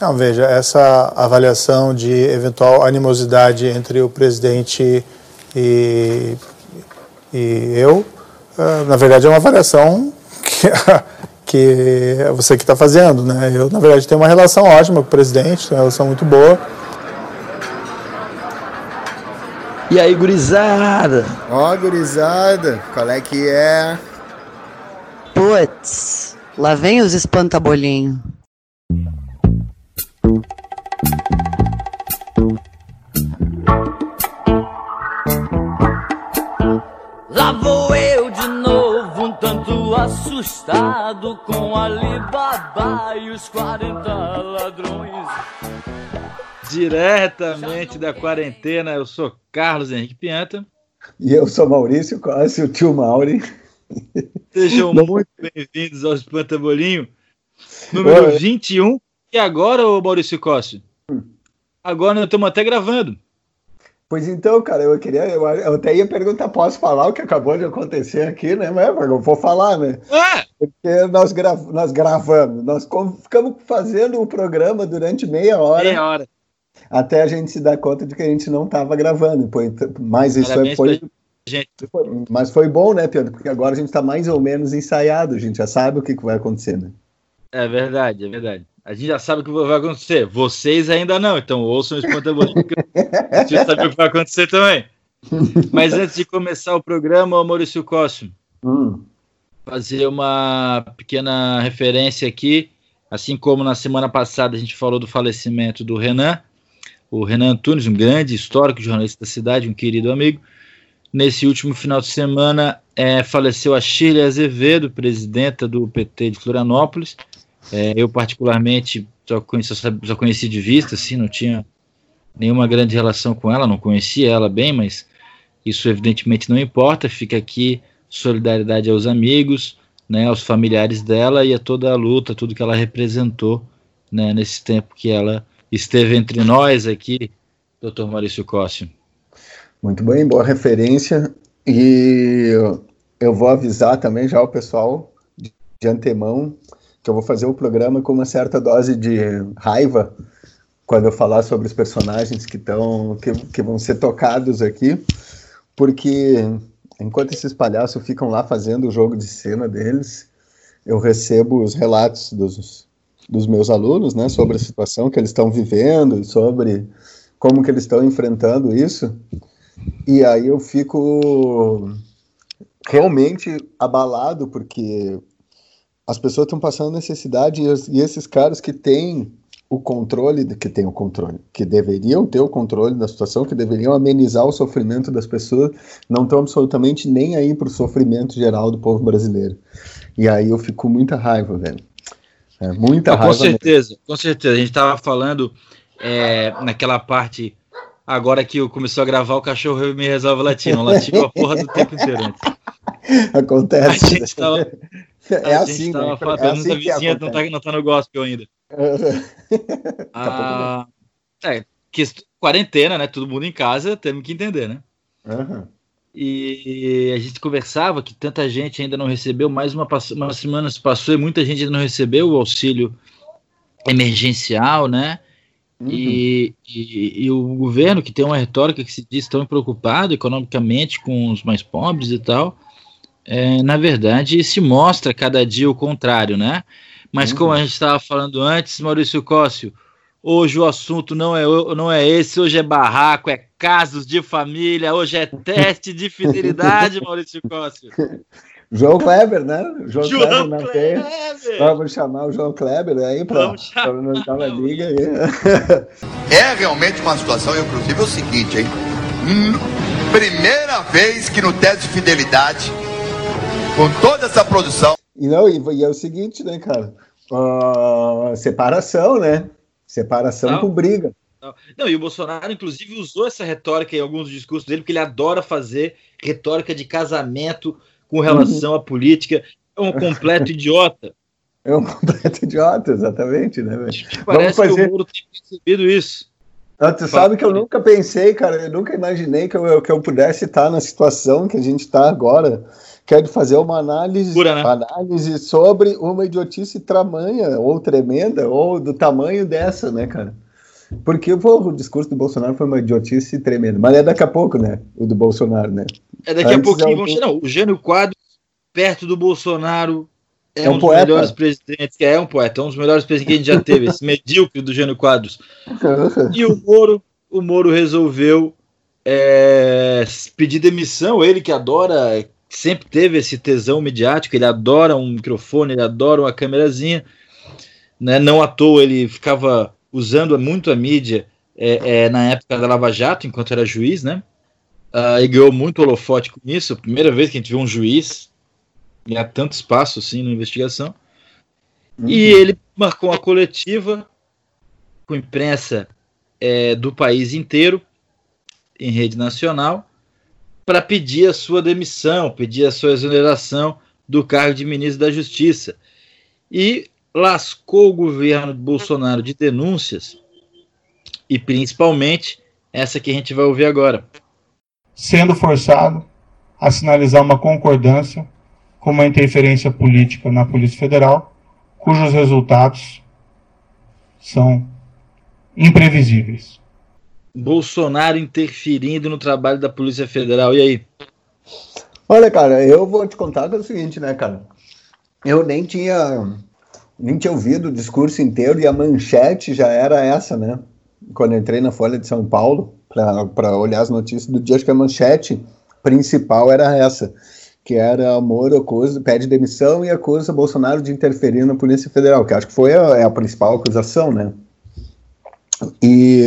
Não, veja, essa avaliação de eventual animosidade entre o presidente e, e eu, uh, na verdade, é uma avaliação que, que é você que está fazendo. Né? Eu, na verdade, tenho uma relação ótima com o presidente, uma relação muito boa. E aí, gurizada? Ó, oh, gurizada, qual é que é? Puts, lá vem os espantabolinhos. Lá vou eu de novo, um tanto assustado com Alibaba e os 40 ladrões. Diretamente da quarentena, eu sou Carlos Henrique Pianta. E eu sou Maurício Cossi, o tio Mauri. Sejam muito bem-vindos ao Espantabolinho, número Oi. 21. E agora, ô Maurício Cossi? Hum. Agora nós estamos até gravando. Pois então, cara, eu queria, eu, até ia perguntar, posso falar o que acabou de acontecer aqui, né? Mas eu vou falar, né? Ah! Porque nós, gra, nós gravamos, nós ficamos fazendo o programa durante meia hora. Meia hora. Até a gente se dar conta de que a gente não estava gravando. Pois, mas isso Parabéns foi, gente. foi. Mas foi bom, né, Pedro? Porque agora a gente está mais ou menos ensaiado, a gente já sabe o que, que vai acontecer, né? É verdade, é verdade. A gente já sabe o que vai acontecer. Vocês ainda não, então ouçam o Espantabolinho, a gente sabe o que vai acontecer também. Mas antes de começar o programa, Maurício Costa, hum. fazer uma pequena referência aqui. Assim como na semana passada a gente falou do falecimento do Renan, o Renan Antunes, um grande histórico jornalista da cidade, um querido amigo. Nesse último final de semana é, faleceu a Shirley Azevedo, presidenta do PT de Florianópolis, é, eu, particularmente, só conheci, só conheci de vista, assim, não tinha nenhuma grande relação com ela, não conhecia ela bem, mas isso evidentemente não importa. Fica aqui solidariedade aos amigos, né, aos familiares dela e a toda a luta, tudo que ela representou né, nesse tempo que ela esteve entre nós aqui, doutor Maurício Cossio. Muito bem, boa referência. E eu vou avisar também já o pessoal de, de antemão que eu vou fazer o programa com uma certa dose de raiva quando eu falar sobre os personagens que estão que, que vão ser tocados aqui, porque enquanto esses palhaços ficam lá fazendo o jogo de cena deles, eu recebo os relatos dos, dos meus alunos, né, sobre a situação que eles estão vivendo, sobre como que eles estão enfrentando isso, e aí eu fico realmente abalado porque as pessoas estão passando necessidade e, e, esses caras que têm o controle, que têm o controle, que deveriam ter o controle da situação, que deveriam amenizar o sofrimento das pessoas, não estão absolutamente nem aí para o sofrimento geral do povo brasileiro. E aí eu fico com muita raiva, velho. É, muita ah, raiva. Com certeza, mesmo. com certeza. A gente estava falando é, naquela parte agora que eu começou a gravar, o cachorro me resolve latir. Não latiu a porra do tempo inteiro antes. Acontece. A gente tava, é a assim, gente tava né? falando, é assim vizinha não tá, não tá no gospel ainda. ah, é, que, quarentena, né? Todo mundo em casa, temos que entender, né? Uhum. E a gente conversava que tanta gente ainda não recebeu, mais uma, uma semana se passou e muita gente ainda não recebeu o auxílio emergencial, né? Uhum. E, e, e, o governo, que tem uma retórica que se diz tão preocupado economicamente com os mais pobres e tal, é, na verdade, se mostra cada dia o contrário, né? Mas uhum. como a gente estava falando antes, Maurício Cóssio, hoje o assunto não é, não é esse, hoje é barraco, é casos de família, hoje é teste de fidelidade, Maurício Cóssio. João Kleber, né? João, João Kleber na Kleber. Vamos chamar o João Kleber aí para nos dar uma liga aí. É realmente uma situação, inclusive, é o seguinte, hein? Primeira vez que no teste de fidelidade com toda essa produção. E, não, e, e é o seguinte, né, cara? Uh, separação, né? Separação não, com briga. Não. não, e o Bolsonaro, inclusive, usou essa retórica em alguns discursos dele, porque ele adora fazer retórica de casamento com relação uhum. à política. É um completo idiota. É um completo idiota, exatamente, né, velho? Parece fazer... que o Moro tem percebido isso. Ah, tu sabe que eu nunca pensei, cara, eu nunca imaginei que eu, que eu pudesse estar na situação que a gente está agora quer fazer uma análise, Pura, né? análise sobre uma idiotice tamanha, ou tremenda, ou do tamanho dessa, né, cara? Porque pô, o discurso do Bolsonaro foi uma idiotice tremenda. Mas é daqui a pouco, né? O do Bolsonaro, né? É daqui a Antes pouquinho é um- vamos. Não, o Jânio Quadros, perto do Bolsonaro, é, É um um, dos poeta. melhores presidentes, que é um poeta, é um dos melhores presidentes que a gente já teve, esse medíocre do Jânio Quadros. E o Moro, o Moro resolveu é, pedir demissão, ele que adora, sempre teve esse tesão midiático, ele adora um microfone, ele adora uma câmerazinha, né? não à toa ele ficava usando muito a mídia é, é, na época da Lava Jato, enquanto era juiz, né? Ah, e ganhou muito holofote com isso, primeira vez que a gente viu um juiz ganhar tanto espaço assim na investigação. E ele marcou uma coletiva com imprensa é, do país inteiro, em rede nacional, para pedir a sua demissão, pedir a sua exoneração do cargo de ministro da Justiça. E lascou o governo Bolsonaro de denúncias, e principalmente essa que a gente vai ouvir agora. sendo forçado a sinalizar uma concordância com uma interferência política na Polícia Federal, cujos resultados são imprevisíveis. Bolsonaro interferindo no trabalho da Polícia Federal. E aí? Olha, cara, eu vou te contar que é o seguinte, né, cara? Eu nem tinha nem tinha ouvido o discurso inteiro e a manchete já era essa, né? Quando entrei na Folha de São Paulo para olhar as notícias do dia, acho que a manchete principal era essa, que era Moro acusa, pede demissão e acusa Bolsonaro de interferir na Polícia Federal, que acho que foi a, é a principal acusação, né? E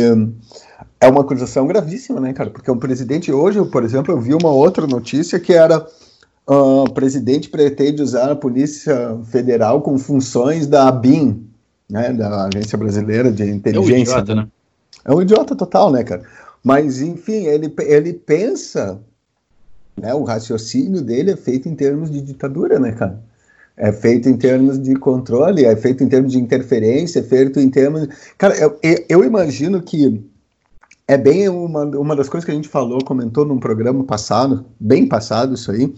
é uma acusação gravíssima, né, cara? Porque o presidente hoje, por exemplo, eu vi uma outra notícia que era ah, o presidente pretende usar a Polícia Federal com funções da ABIN, né, da Agência Brasileira de É um Inteligência. idiota, né? É um idiota total, né, cara? Mas, enfim, ele, ele pensa, né, o raciocínio dele é feito em termos de ditadura, né, cara? É feito em termos de controle, é feito em termos de interferência, é feito em termos. Cara, eu- eu imagino que é bem uma, uma das coisas que a gente falou, comentou num programa passado, bem passado isso aí,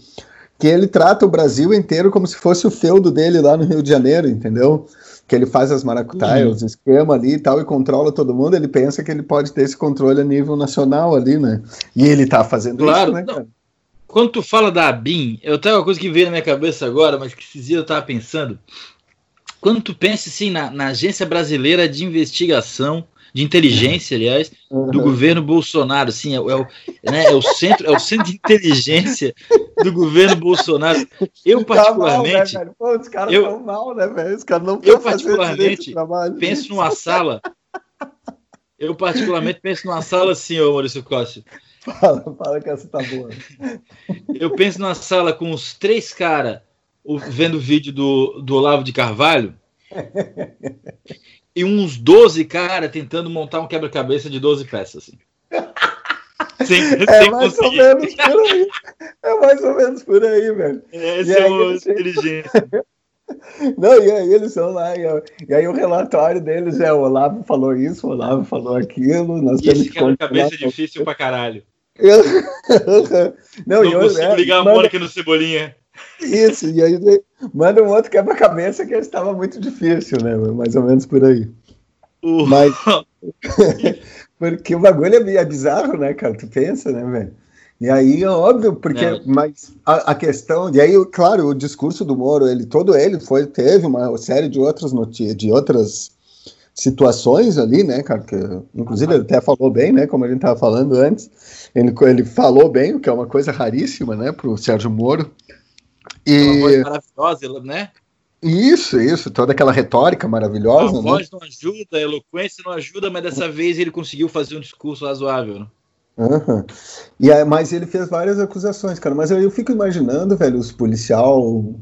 que ele trata o Brasil inteiro como se fosse o feudo dele lá no Rio de Janeiro, entendeu? Que ele faz as maracutaias, Uhum. os esquemas ali e tal, e controla todo mundo, ele pensa que ele pode ter esse controle a nível nacional ali, né? E ele tá fazendo Claro, isso, né, não. cara? Quando tu fala da ABIN, eu tenho uma coisa que veio na minha cabeça agora, mas que esses dias eu tava pensando. Quando tu pensa assim na, na Agência Brasileira de Investigação, de Inteligência, aliás, do Uhum. governo Bolsonaro, assim, é, o- é o, né, é o centro, é o centro de inteligência do governo Bolsonaro. Eu Tá mal, né, particularmente? Pô, os caras eu- tão mal, né, velho? Os caras não eu particularmente trabalho. penso numa sala. Eu particularmente penso numa sala assim, ô Maurício Costa. Fala, fala que essa tá boa. Eu penso numa sala com os três caras vendo o vídeo do, do Olavo de Carvalho e uns 12 caras tentando montar um quebra-cabeça de 12 peças. Assim. Sem, É sem mais ou conseguir. menos por aí. É mais ou menos por aí, velho. Esse E é o eles- inteligência. Não, e aí eles são lá, e, e aí o relatório deles é o Olavo falou isso, o Olavo falou aquilo, nós E temos esse que quebra-cabeça é difícil pra caralho. Não, Não e eu, consigo é, ligar a manda- Mônica no Cebolinha. Isso, e aí manda um outro quebra-cabeça que estava muito difícil, né? Mais ou menos por aí. O- Mas. porque o bagulho é bizarro, né, cara? Tu pensa, né, velho? E aí, é óbvio, porque. Não. Mas a, a questão. E aí, claro, o discurso do Moro, ele todo ele foi, teve uma série de outras notícias, de outras situações ali, né, cara? Que, inclusive, ele até falou bem, né? Como a gente estava falando antes. Ele, ele falou bem, o que é uma coisa raríssima, né, pro Sérgio Moro. Uma voz E maravilhosa, né? isso, isso, toda aquela retórica A maravilhosa, né? voz não ajuda, a eloquência não ajuda, mas dessa vez ele conseguiu fazer um discurso razoável. Né? Aham. E aí, mas ele fez várias acusações, cara. Mas eu, eu fico imaginando, velho, os policial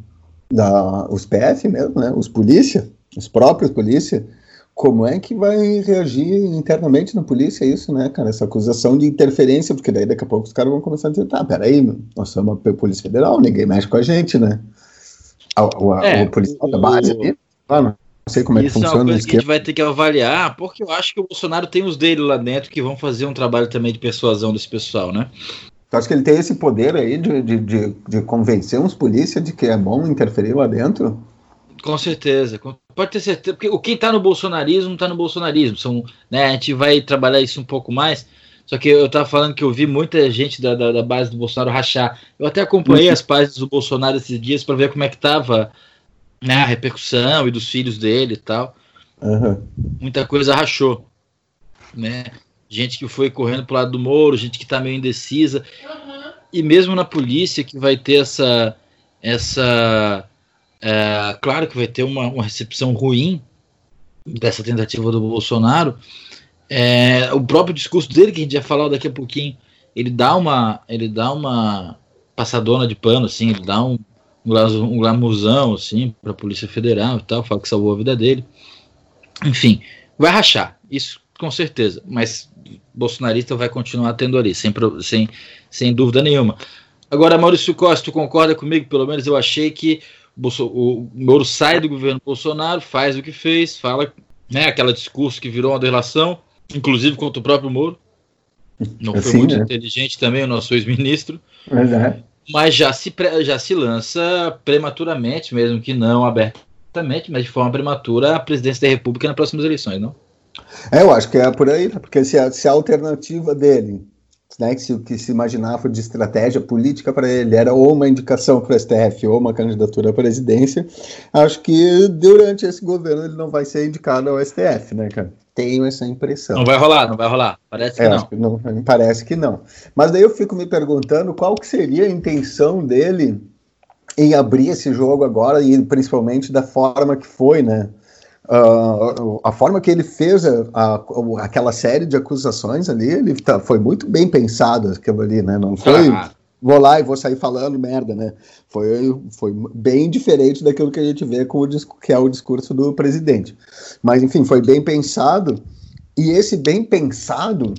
da, os PF mesmo, né? Os polícia, os próprios polícia, como é que vai reagir internamente na polícia isso, né, cara? Essa acusação de interferência, porque daí daqui a pouco os caras vão começar a dizer, tá, peraí, nós somos a Polícia Federal, ninguém mexe com a gente, né? O, o, É, o policial da o- base ali, ah, não sei como é que Isso é uma funciona coisa que a gente vai ter que avaliar, porque eu acho que o Bolsonaro tem os dele lá dentro que vão fazer um trabalho também de persuasão desse pessoal, né? Tu acha que ele tem esse poder aí de, de, de, de convencer uns polícias de que é bom interferir lá dentro? Com certeza, pode ter certeza, porque o quem está no bolsonarismo está no bolsonarismo. São, né, a gente vai trabalhar isso um pouco mais. Só que eu estava falando que eu vi muita gente da, da, da, base do Bolsonaro rachar. Eu até acompanhei as páginas do Bolsonaro esses dias para ver como é que estava né, a repercussão e dos filhos dele e tal. Uhum. Muita coisa rachou. Né? Gente que foi correndo pro lado do Moro, gente que está meio indecisa. Uhum. E mesmo na polícia que vai ter essa. essa é, claro que vai ter uma, uma recepção ruim dessa tentativa do Bolsonaro é, o próprio discurso dele, que a gente ia falar daqui a pouquinho, ele dá uma, ele dá uma passadona de pano, assim, ele dá um, um glamurzão, assim, para a Polícia Federal e tal, fala que salvou a vida dele. Enfim, vai rachar, isso com certeza, mas bolsonarista vai continuar tendo ali, sem, sem, sem dúvida nenhuma. Agora, Maurício Costa, tu concorda comigo? Pelo menos eu achei que o Moro sai do governo Bolsonaro, faz o que fez, fala né, aquele discurso que virou uma delação, inclusive contra o próprio Moro. Não foi assim, muito né? inteligente também o nosso ex-ministro. Mas, é. mas já, se, já se lança prematuramente, mesmo que não abertamente, mas de forma prematura, a presidência da República nas próximas eleições, não? É, eu acho que é por aí, porque se a, se a alternativa dele né, que, se, que se imaginava de estratégia política para ele era ou uma indicação para o STF ou uma candidatura à presidência, acho que durante esse governo ele não vai ser indicado ao STF, né, cara? Tenho essa impressão. Não vai rolar, não vai rolar. Parece que, é, não. que não. Parece que não. Mas daí eu fico me perguntando qual que seria a intenção dele em abrir esse jogo agora e principalmente da forma que foi, né? Uh, a forma que ele fez a, a, aquela série de acusações ali, ele tá, foi muito bem pensado aquilo ali, né? Não foi ah. vou lá e vou sair falando merda, né? Foi, foi bem diferente daquilo que a gente vê com o que é o discurso do presidente. Mas enfim, foi bem pensado e esse bem pensado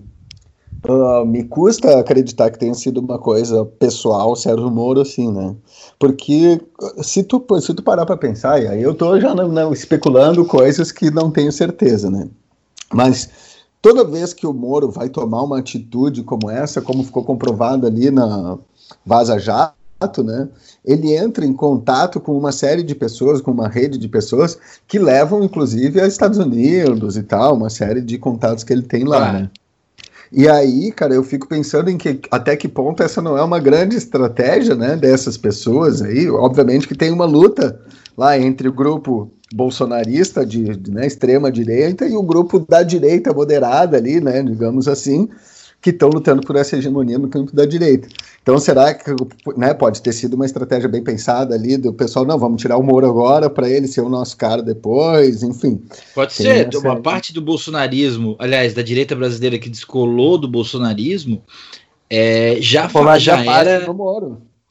Uh, me custa acreditar que tenha sido uma coisa pessoal, Sérgio Moro, assim, né? Porque se tu, se tu parar para pensar, e aí eu tô já não, não, especulando coisas que não tenho certeza, né? Mas toda vez que o Moro vai tomar uma atitude como essa, como ficou comprovado ali na Vaza Jato, né? Ele entra em contato com uma série de pessoas, com uma rede de pessoas que levam, inclusive, a Estados Unidos e tal, uma série de contatos que ele tem lá, né? E aí, cara, eu fico pensando em que até que ponto essa não é uma grande estratégia, né, dessas pessoas aí. Obviamente que tem uma luta lá entre o grupo bolsonarista de, né, extrema direita e o grupo da direita moderada ali, né, digamos assim, que estão lutando por essa hegemonia no campo da direita. Então, será que né, pode ter sido uma estratégia bem pensada ali do pessoal, não, vamos tirar o Moro agora para ele ser o nosso cara depois, enfim. Pode ser, uma, uma parte do bolsonarismo, aliás, da direita brasileira que descolou do bolsonarismo, é, já, Pô, já era.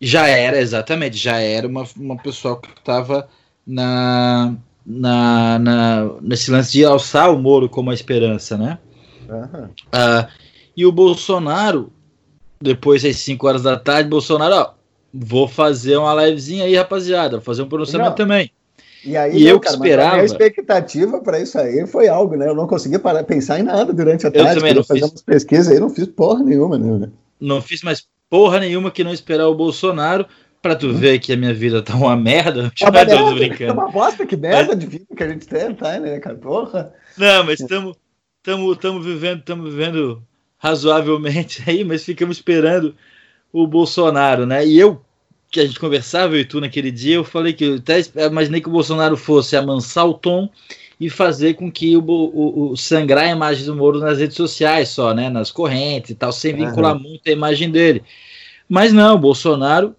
Já era, exatamente, já era uma, uma pessoa que estava na, na, na, nesse lance de alçar o Moro como a esperança, né? Uhum. Uh, e o Bolsonaro depois das 5 horas da tarde, Bolsonaro, ó, vou fazer uma livezinha aí, rapaziada, vou fazer um pronunciamento não. também. E, aí, e eu cara, esperava. A expectativa para isso aí foi algo, né? Eu não conseguia parar, pensar em nada durante a tarde. Eu também não fazer umas pesquisas aí, não fiz porra nenhuma, né? Não fiz mais porra nenhuma que não esperar o Bolsonaro para tu hum. ver que a minha vida tá uma merda. Tá uma, merda, brincando. Tá uma bosta, que merda é. de vida que a gente tem, tá, né, cara? Porra. Não, mas estamos estamos vivendo, estamos vivendo razoavelmente aí, mas ficamos esperando o Bolsonaro, né? E eu, que a gente conversava, eu e tu naquele dia, eu falei que eu até imaginei que o Bolsonaro fosse amansar o tom e fazer com que o, o, o sangrar a imagem do Moro nas redes sociais só, né? Nas correntes e tal, sem vincular uhum. muito a imagem dele. Mas não, o Bolsonaro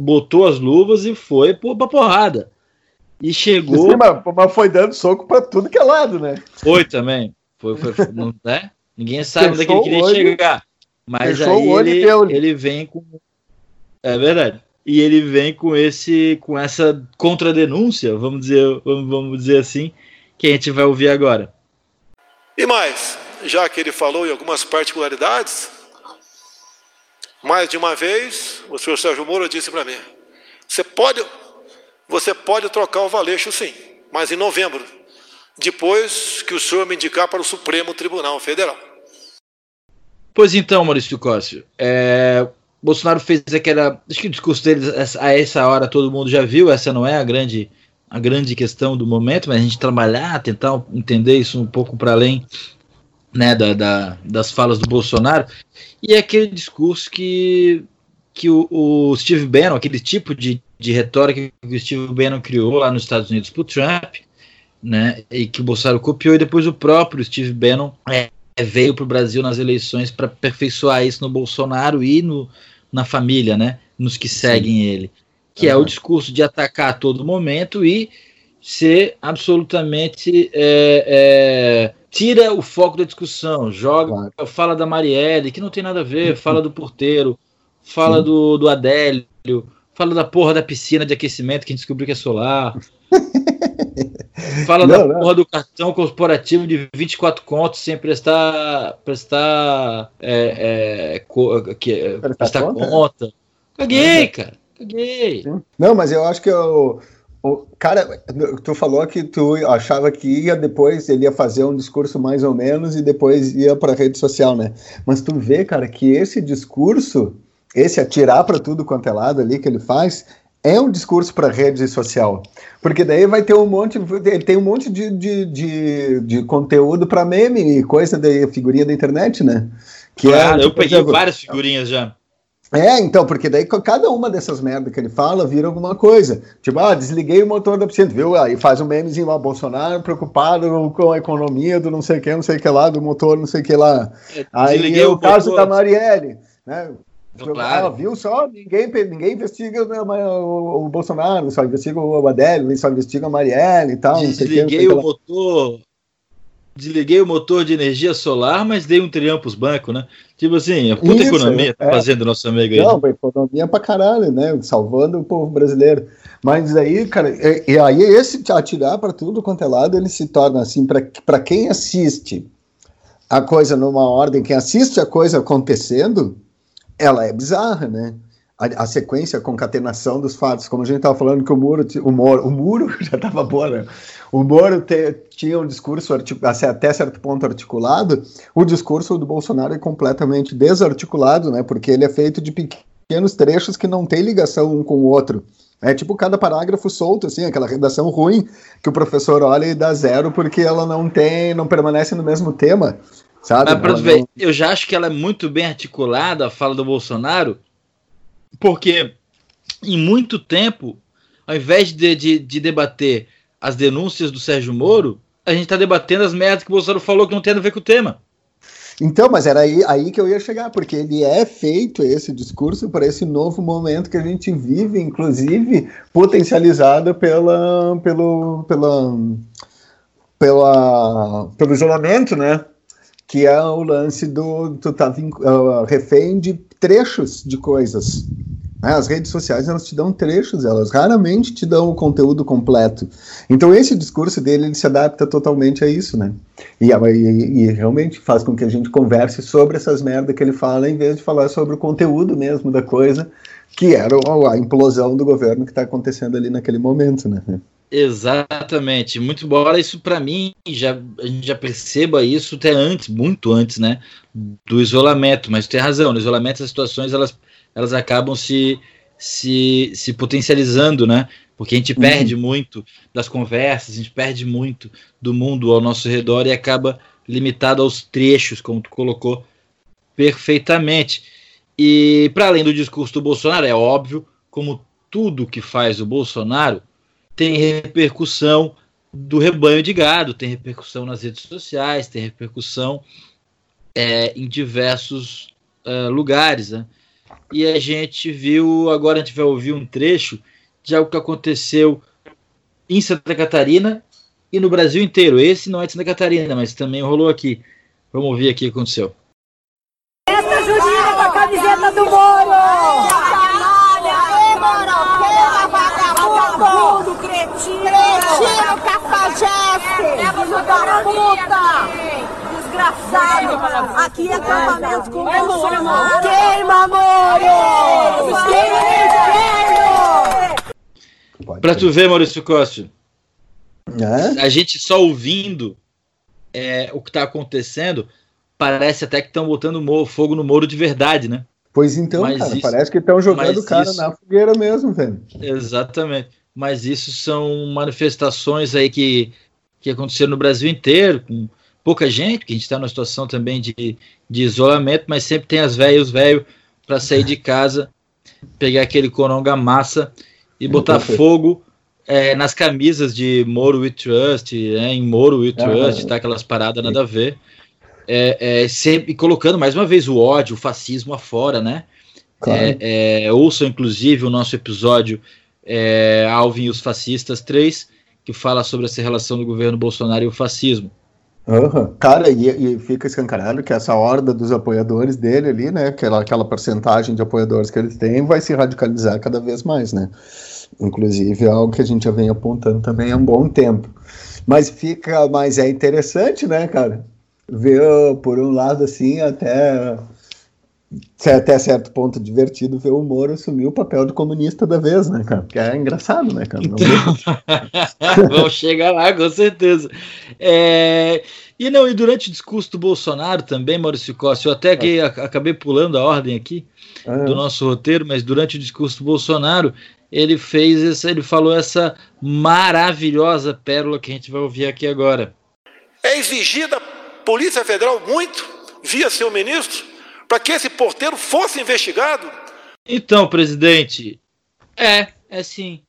botou as luvas e foi pra porrada. E chegou. Sim, mas, mas foi dando soco para tudo que é lado, né? Foi também. Foi, foi, não, né? Ninguém sabe onde é que ele queria chegar. Mas aí ele, ele vem com. É verdade. E ele vem com esse com essa contradenúncia, vamos dizer, vamos, vamos dizer assim, que a gente vai ouvir agora. E mais, já que ele falou em algumas particularidades, mais de uma vez, o senhor Sérgio Moro disse para mim: você pode, você pode trocar o Valeixo sim, mas em novembro, depois que o senhor me indicar para o Supremo Tribunal Federal. Pois então, Maurício Cóssio, é, Bolsonaro fez aquela. Acho que o discurso dele a essa hora todo mundo já viu, essa não é a grande, a grande questão do momento, mas a gente trabalhar, tentar entender isso um pouco para além né, da, da, das falas do Bolsonaro. E é aquele discurso que, que o, o Steve Bannon, aquele tipo de, de retórica que o Steve Bannon criou lá nos Estados Unidos para o Trump, né, e que o Bolsonaro copiou, e depois o próprio Steve Bannon é, veio para o Brasil nas eleições para aperfeiçoar isso no Bolsonaro e no, na família, né, nos que seguem Sim. ele, que uhum. é o discurso de atacar a todo momento e ser absolutamente é, é, tira o foco da discussão, joga, claro. fala da Marielle, que não tem nada a ver, uhum. fala do porteiro, fala do, do Adélio, fala da porra da piscina de aquecimento que descobriu que é solar. Fala não, da não. porra do cartão corporativo de 24 contos sem prestar prestar é, é, co, que, prestar, conta. conta. Caguei, cara. Caguei. Não, mas eu acho que eu, cara, tu falou que tu achava que ia depois, ele ia fazer um discurso mais ou menos e depois ia para rede social, né? Mas tu vê, cara, que esse discurso, esse atirar para tudo quanto é lado ali que ele faz, é um discurso para rede social. Porque daí vai ter um monte, ele tem um monte de, de, de, de conteúdo para meme e coisa de figurinha da internet, né? Que claro, é, eu peguei exemplo, várias figurinhas já. É, então, porque daí cada uma dessas merdas que ele fala vira alguma coisa. Tipo, ah, desliguei o motor da piscina, viu? Aí faz um memezinho lá, Bolsonaro preocupado com a economia do não sei o que, não sei o que lá, do motor não sei o que lá. É, Aí o, o caso da Marielle, né? Claro. Ah, viu só? Ninguém, ninguém investiga né, o, o, Bolsonaro, só investiga o Adélio, só investiga a Marielle e tal. Desliguei o motor desliguei o motor de energia solar, mas dei um trilhão pros bancos, né? Tipo assim, a puta Isso, economia tá é. fazendo nosso amigo aí. Não, né? economia pra caralho, né? Salvando o povo brasileiro. Mas aí, cara, e, e aí esse atirar para tudo quanto é lado, ele se torna assim, para quem assiste a coisa numa ordem, quem assiste a coisa acontecendo, ela é bizarra, né? A, a, sequência, a concatenação dos fatos, como a gente estava falando que o muro, o muro, o muro já estava boa, né? O Moro te, tinha um discurso até certo ponto articulado, o discurso do Bolsonaro é completamente desarticulado, né? Porque ele é feito de pequenos trechos que não tem ligação um com o outro. É tipo cada parágrafo solto, assim, aquela redação ruim que o professor olha e dá zero porque ela não tem, não permanece no mesmo tema, sabe? Mas, ver, não... eu já acho que ela é muito bem articulada, a fala do Bolsonaro, porque em muito tempo, ao invés de, de, de debater as denúncias do Sérgio Moro, a gente está debatendo as merdas que o Bolsonaro falou que não tem a ver com o tema. Então, mas era aí, aí que eu ia chegar, porque ele é feito esse discurso para esse novo momento que a gente vive, inclusive potencializado pela, pelo, pela, pela, pelo isolamento, né? Que é o lance do tu tá uh, refém de trechos de coisas. Né? As redes sociais elas te dão trechos, elas raramente te dão o conteúdo completo. Então esse discurso dele ele se adapta totalmente a isso, né? E, e, e realmente faz com que a gente converse sobre essas merdas que ele fala, em vez de falar sobre o conteúdo mesmo da coisa, que era a implosão do governo que está acontecendo ali naquele momento, né? Exatamente. Muito embora isso para mim já a gente já perceba isso até antes, muito antes, né, do isolamento. Mas tem razão. No isolamento as situações elas elas acabam se, se, se potencializando, né? Porque a gente uhum. perde muito das conversas, a gente perde muito do mundo ao nosso redor e acaba limitado aos trechos, como tu colocou perfeitamente. E para além do discurso do Bolsonaro, é óbvio, como tudo que faz o Bolsonaro tem repercussão do rebanho de gado, tem repercussão nas redes sociais, tem repercussão é, em diversos uh, lugares. Né? e a gente viu, agora a gente vai ouvir um trecho de algo que aconteceu em Santa Catarina e no Brasil inteiro. Esse não é de Santa Catarina, mas também rolou aqui. Vamos ouvir aqui o que aconteceu. Essa Julinha com a camiseta do Moro! Da puta! desgraçado. Aqui é acampamento com Bolsonaro. Queima, Moro! Queima Pra tu ver, Maurício Costa. É? A gente só ouvindo é, o que tá acontecendo, parece até que estão botando fogo no Moro de verdade, né? Pois então, Mas cara, isso- parece que estão jogando o cara isso- na fogueira mesmo, velho. Exatamente. Mas isso são manifestações aí que, que aconteceram no Brasil inteiro, com pouca gente, porque a gente está numa situação também de, de isolamento, mas sempre tem as velhas, os velhos, para sair de casa, pegar aquele coronga massa e botar Perfeito. fogo é, nas camisas de Moro We Trust, né, em Moro We Trust, tá, aquelas paradas nada a ver. É, é, sempre colocando mais uma vez o ódio, o fascismo afora, né? Claro. É, é, ouçam inclusive o nosso episódio é, Alvin e os Fascistas 3, que fala sobre essa relação do governo Bolsonaro e o fascismo. Aham. Cara, e, e fica escancarado que essa horda dos apoiadores dele ali, né? Aquela, aquela porcentagem de apoiadores que eles têm vai se radicalizar cada vez mais, né? Inclusive é algo que a gente já vem apontando também há um bom tempo. Mas fica, mas é interessante, né, cara? Ver por um lado assim até até certo ponto divertido ver o Moro assumir o papel de comunista da vez, né, cara? Que é engraçado, né, cara? Não- Vamos chegar lá, com certeza. É, e não, e durante o discurso do Bolsonaro também, Maurício Costa, eu até que a- acabei pulando a ordem aqui Ah, do nosso roteiro, mas durante o discurso do Bolsonaro, ele fez essa, ele falou essa maravilhosa pérola que a gente vai ouvir aqui agora. É exigir da Polícia Federal muito, via seu ministro, para que esse porteiro fosse investigado? Então, presidente, é, é sim.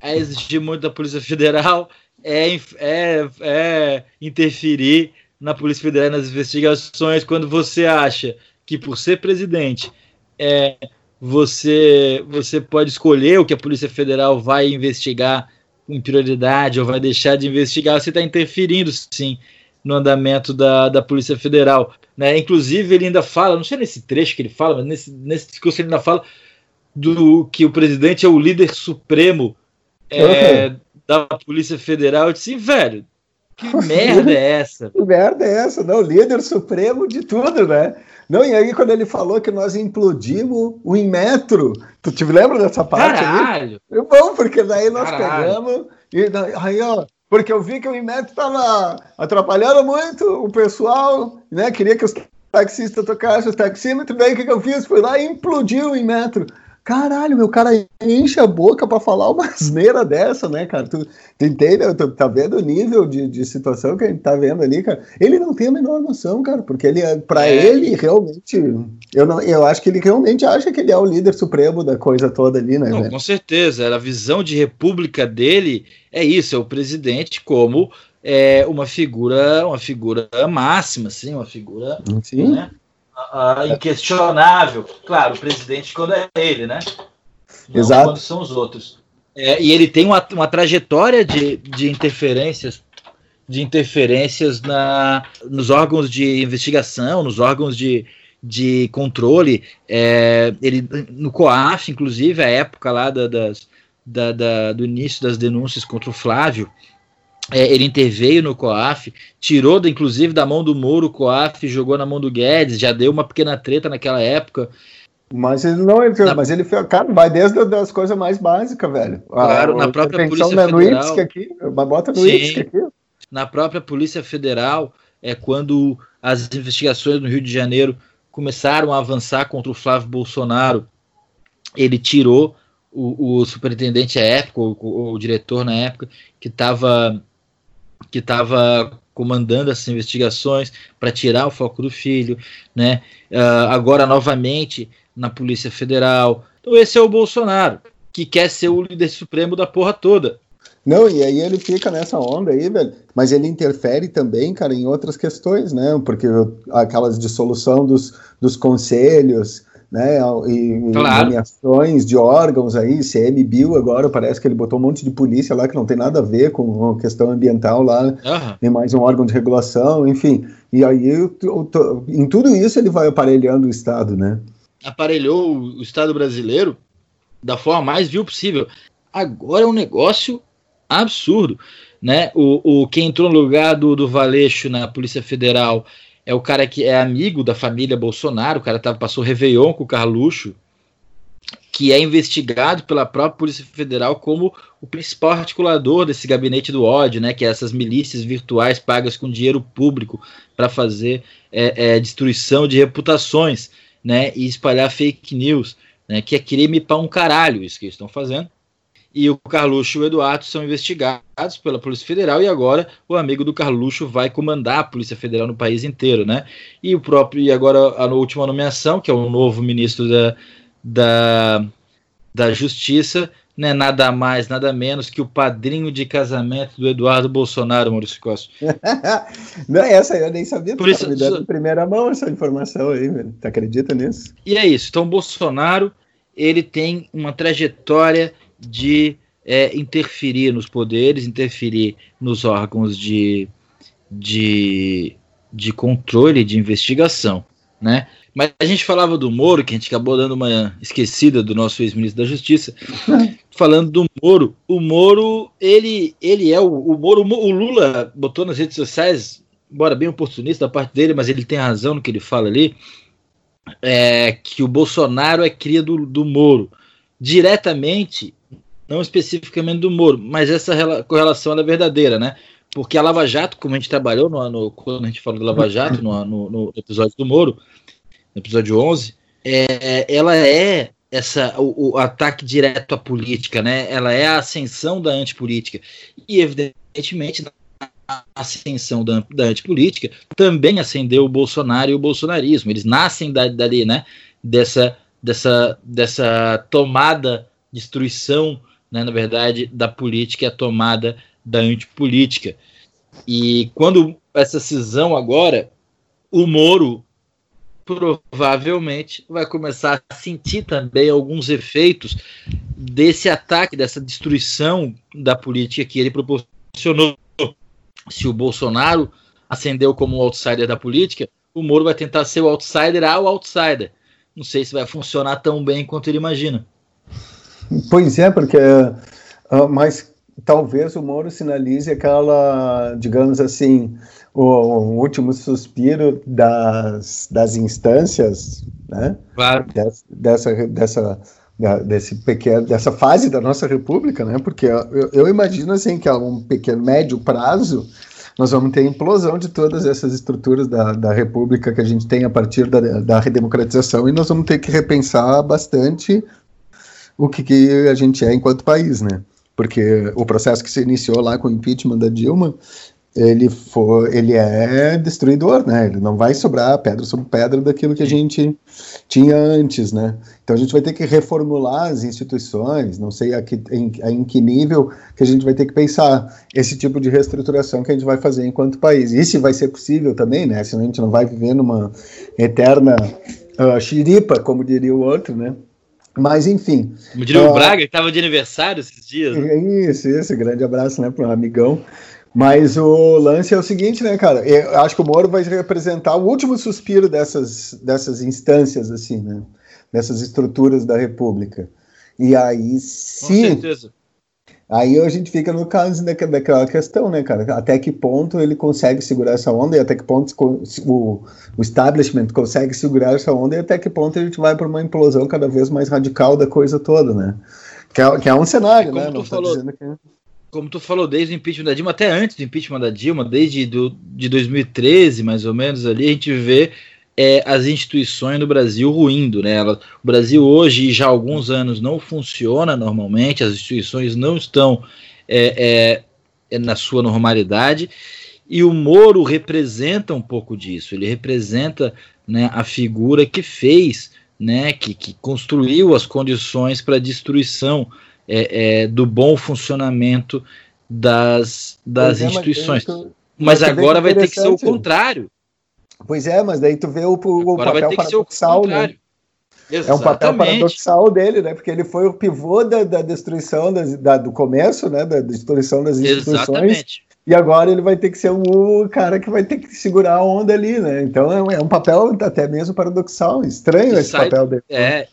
É exigir muito da Polícia Federal, é, é, é interferir na Polícia Federal e nas investigações quando você acha que por ser presidente é, você, você pode escolher o que a Polícia Federal vai investigar com prioridade ou vai deixar de investigar, você está interferindo sim no andamento da, da Polícia Federal. Né? Inclusive, ele ainda fala, não sei nesse trecho que ele fala, mas nesse, nesse discurso ele ainda fala do que o presidente é o líder supremo é, da Polícia Federal. Eu disse, velho, que merda é essa? Que merda é essa? Não, líder supremo de tudo, né? Não, e aí quando ele falou que nós implodimos o Inmetro, tu te lembra dessa parte? Caralho! É bom, porque daí nós Caralho. pegamos e daí, aí, ó, porque eu vi que o Inmetro tava atrapalhando muito o pessoal, né? Queria que os taxistas tocassem os taxímetros, daí o que, que eu fiz? Fui lá e implodiu o Inmetro. Caralho, meu cara enche a boca pra falar uma asneira dessa, né, cara? Tu, tu entende? Tu tá vendo o nível de, de situação que a gente tá vendo ali, cara? Ele não tem a menor noção, cara, porque ele, é- pra É. ele, realmente, eu, não, eu acho que ele realmente acha que ele é o líder supremo da coisa toda ali, né, Não, com certeza. A visão de república dele é isso, é o presidente como é, uma figura, uma figura máxima, assim, uma figura Sim. né, a- a- inquestionável. Claro, o presidente quando é ele, né? Não Exato. quando são os outros. É, e ele tem uma, uma trajetória de, de interferências de interferências na, nos órgãos de investigação, nos órgãos de, de controle. É, ele, no COAF, inclusive, a época lá da, das, da, da- do início das denúncias contra o Flávio, é, ele interveio no COAF, tirou, inclusive, da mão do Moro o COAF, jogou na mão do Guedes, já deu uma pequena treta naquela época. Mas ele não ele, Na- mas ele fez, cara, vai desde as coisas mais básicas, velho. Claro, A- na própria Polícia no Federal. IPSC aqui, bota no Sim. Aqui. na própria Polícia Federal, é quando as investigações no Rio de Janeiro começaram a avançar contra o Flávio Bolsonaro, ele tirou o, o superintendente à época, o, o- o diretor na época, que estava que estava comandando essas investigações para tirar o foco do filho, né? Ah, agora novamente na Polícia Federal. Então esse é o Bolsonaro que quer ser o líder supremo da porra toda. Não, e aí ele fica nessa onda aí, velho. Mas ele interfere também, cara, em outras questões, né? Porque aquelas dissolução dos, dos conselhos, né? E, Claro. nomeações de órgãos aí, CMBio agora, parece que ele botou um monte de polícia lá que não tem nada a ver com a questão ambiental lá, nem mais um órgão de regulação, enfim. E aí, eu tô- em tudo isso, ele vai aparelhando o Estado, né? aparelhou o Estado brasileiro da forma mais vil possível. Agora é um negócio absurdo, né? O, o quem entrou no lugar do, do Valeixo na Polícia Federal é o cara que é amigo da família Bolsonaro, o cara tava, passou Réveillon com o Carluxo, que é investigado pela própria Polícia Federal como o principal articulador desse gabinete do ódio, né? Que é essas milícias virtuais pagas com dinheiro público para fazer é, é, destruição de reputações. né, e espalhar fake news, né, que é crime para um caralho isso que eles estão fazendo. E o Carluxo e o Eduardo são investigados pela Polícia Federal e agora o amigo do Carluxo vai comandar a Polícia Federal no país inteiro, né? E o próprio e agora a última nomeação, que é o novo ministro da, da, da Justiça, né, nada mais, nada menos que o padrinho de casamento do Eduardo Bolsonaro, Maurício Costa. Não, essa eu nem sabia, Por isso, me dando em primeira mão essa informação aí, velho. Tu acredita nisso? E é isso. Então, Bolsonaro ele tem uma trajetória de é, interferir nos poderes, interferir nos órgãos de, de, de controle, de investigação, né? Mas a gente falava do Moro, que a gente acabou dando uma esquecida do nosso ex-ministro da Justiça. Falando do Moro, o Moro, ele, ele é o, o Moro, o Lula botou nas redes sociais, embora bem oportunista da parte dele, mas ele tem razão no que ele fala ali, é, que o Bolsonaro é cria do, do Moro. Diretamente, não especificamente do Moro, mas essa correlação é verdadeira, né? Porque a Lava Jato, como a gente trabalhou no, no quando a gente falou da Lava Jato no, no, no episódio do Moro, no episódio 11, é, ela é essa o, o, ataque direto à política, né? Ela é a ascensão da antipolítica. E evidentemente a ascensão da, da antipolítica também acendeu o Bolsonaro e o bolsonarismo. Eles nascem da, dali, né? Dessa dessa dessa tomada destruição, né, na verdade, da política e a tomada da antipolítica. E quando essa cisão agora, o Moro provavelmente vai começar a sentir também alguns efeitos desse ataque, dessa destruição da política que ele proporcionou. Se o Bolsonaro ascendeu como um outsider da política, o Moro vai tentar ser o outsider ao outsider. Não sei se vai funcionar tão bem quanto ele imagina. Pois é, porque uh, mas talvez o Moro sinalize aquela, digamos assim, o, o último suspiro das, das instâncias, né? Claro. Des, dessa, dessa, desse pequeno, dessa fase da nossa república, né? Porque eu, eu imagino assim que a um pequeno médio prazo nós vamos ter implosão de todas essas estruturas da, da república que a gente tem a partir da, da redemocratização e nós vamos ter que repensar bastante o que, que a gente é enquanto país, né? Porque o processo que se iniciou lá com o impeachment da Dilma ele for, ele é destruidor, né? Ele não vai sobrar pedra sobre pedra daquilo que a gente tinha antes, né? Então a gente vai ter que reformular as instituições, não sei a que, em, em que nível que a gente vai ter que pensar esse tipo de reestruturação que a gente vai fazer enquanto país. E se vai ser possível também, né? Senão a gente não vai viver numa eterna uh, xiripa, como diria o outro, né? Mas enfim. Como diria uh, o Braga, que estava de aniversário esses dias. Né? Isso, isso, grande abraço, né, para um amigão. Mas o lance é o seguinte, né, cara? Eu acho que o Moro vai representar o último suspiro dessas, dessas instâncias, assim, né? Dessas estruturas da República. E aí, sim. Aí a gente fica no caso daquela questão, né, cara? Até que ponto ele consegue segurar essa onda e até que ponto o, o establishment consegue segurar essa onda e até que ponto a gente vai para uma implosão cada vez mais radical da coisa toda, né? Que é, que é um cenário, né? Não falou, dizendo que como tu falou, desde o impeachment da Dilma, até antes do impeachment da Dilma, desde do, de 2013, mais ou menos, ali, a gente vê é, as instituições no Brasil ruindo. Né? Ela, o Brasil hoje, já há alguns anos, não funciona normalmente, as instituições não estão é, é, é na sua normalidade, e o Moro representa um pouco disso, ele representa né, a figura que fez, né, que, que construiu as condições para a destruição é, é, do bom funcionamento das, das é, instituições. Mas, mas agora vai ter que ser o contrário. Pois é, mas daí tu vê o, o papel paradoxal, né? É um papel paradoxal dele, né? Porque ele foi o pivô da, da destruição das, da, do comércio, né? Da destruição das instituições. Exatamente. E agora ele vai ter que ser o cara que vai ter que segurar a onda ali, né? Então é um, é um papel até mesmo paradoxal, estranho esse sai, papel dele. É,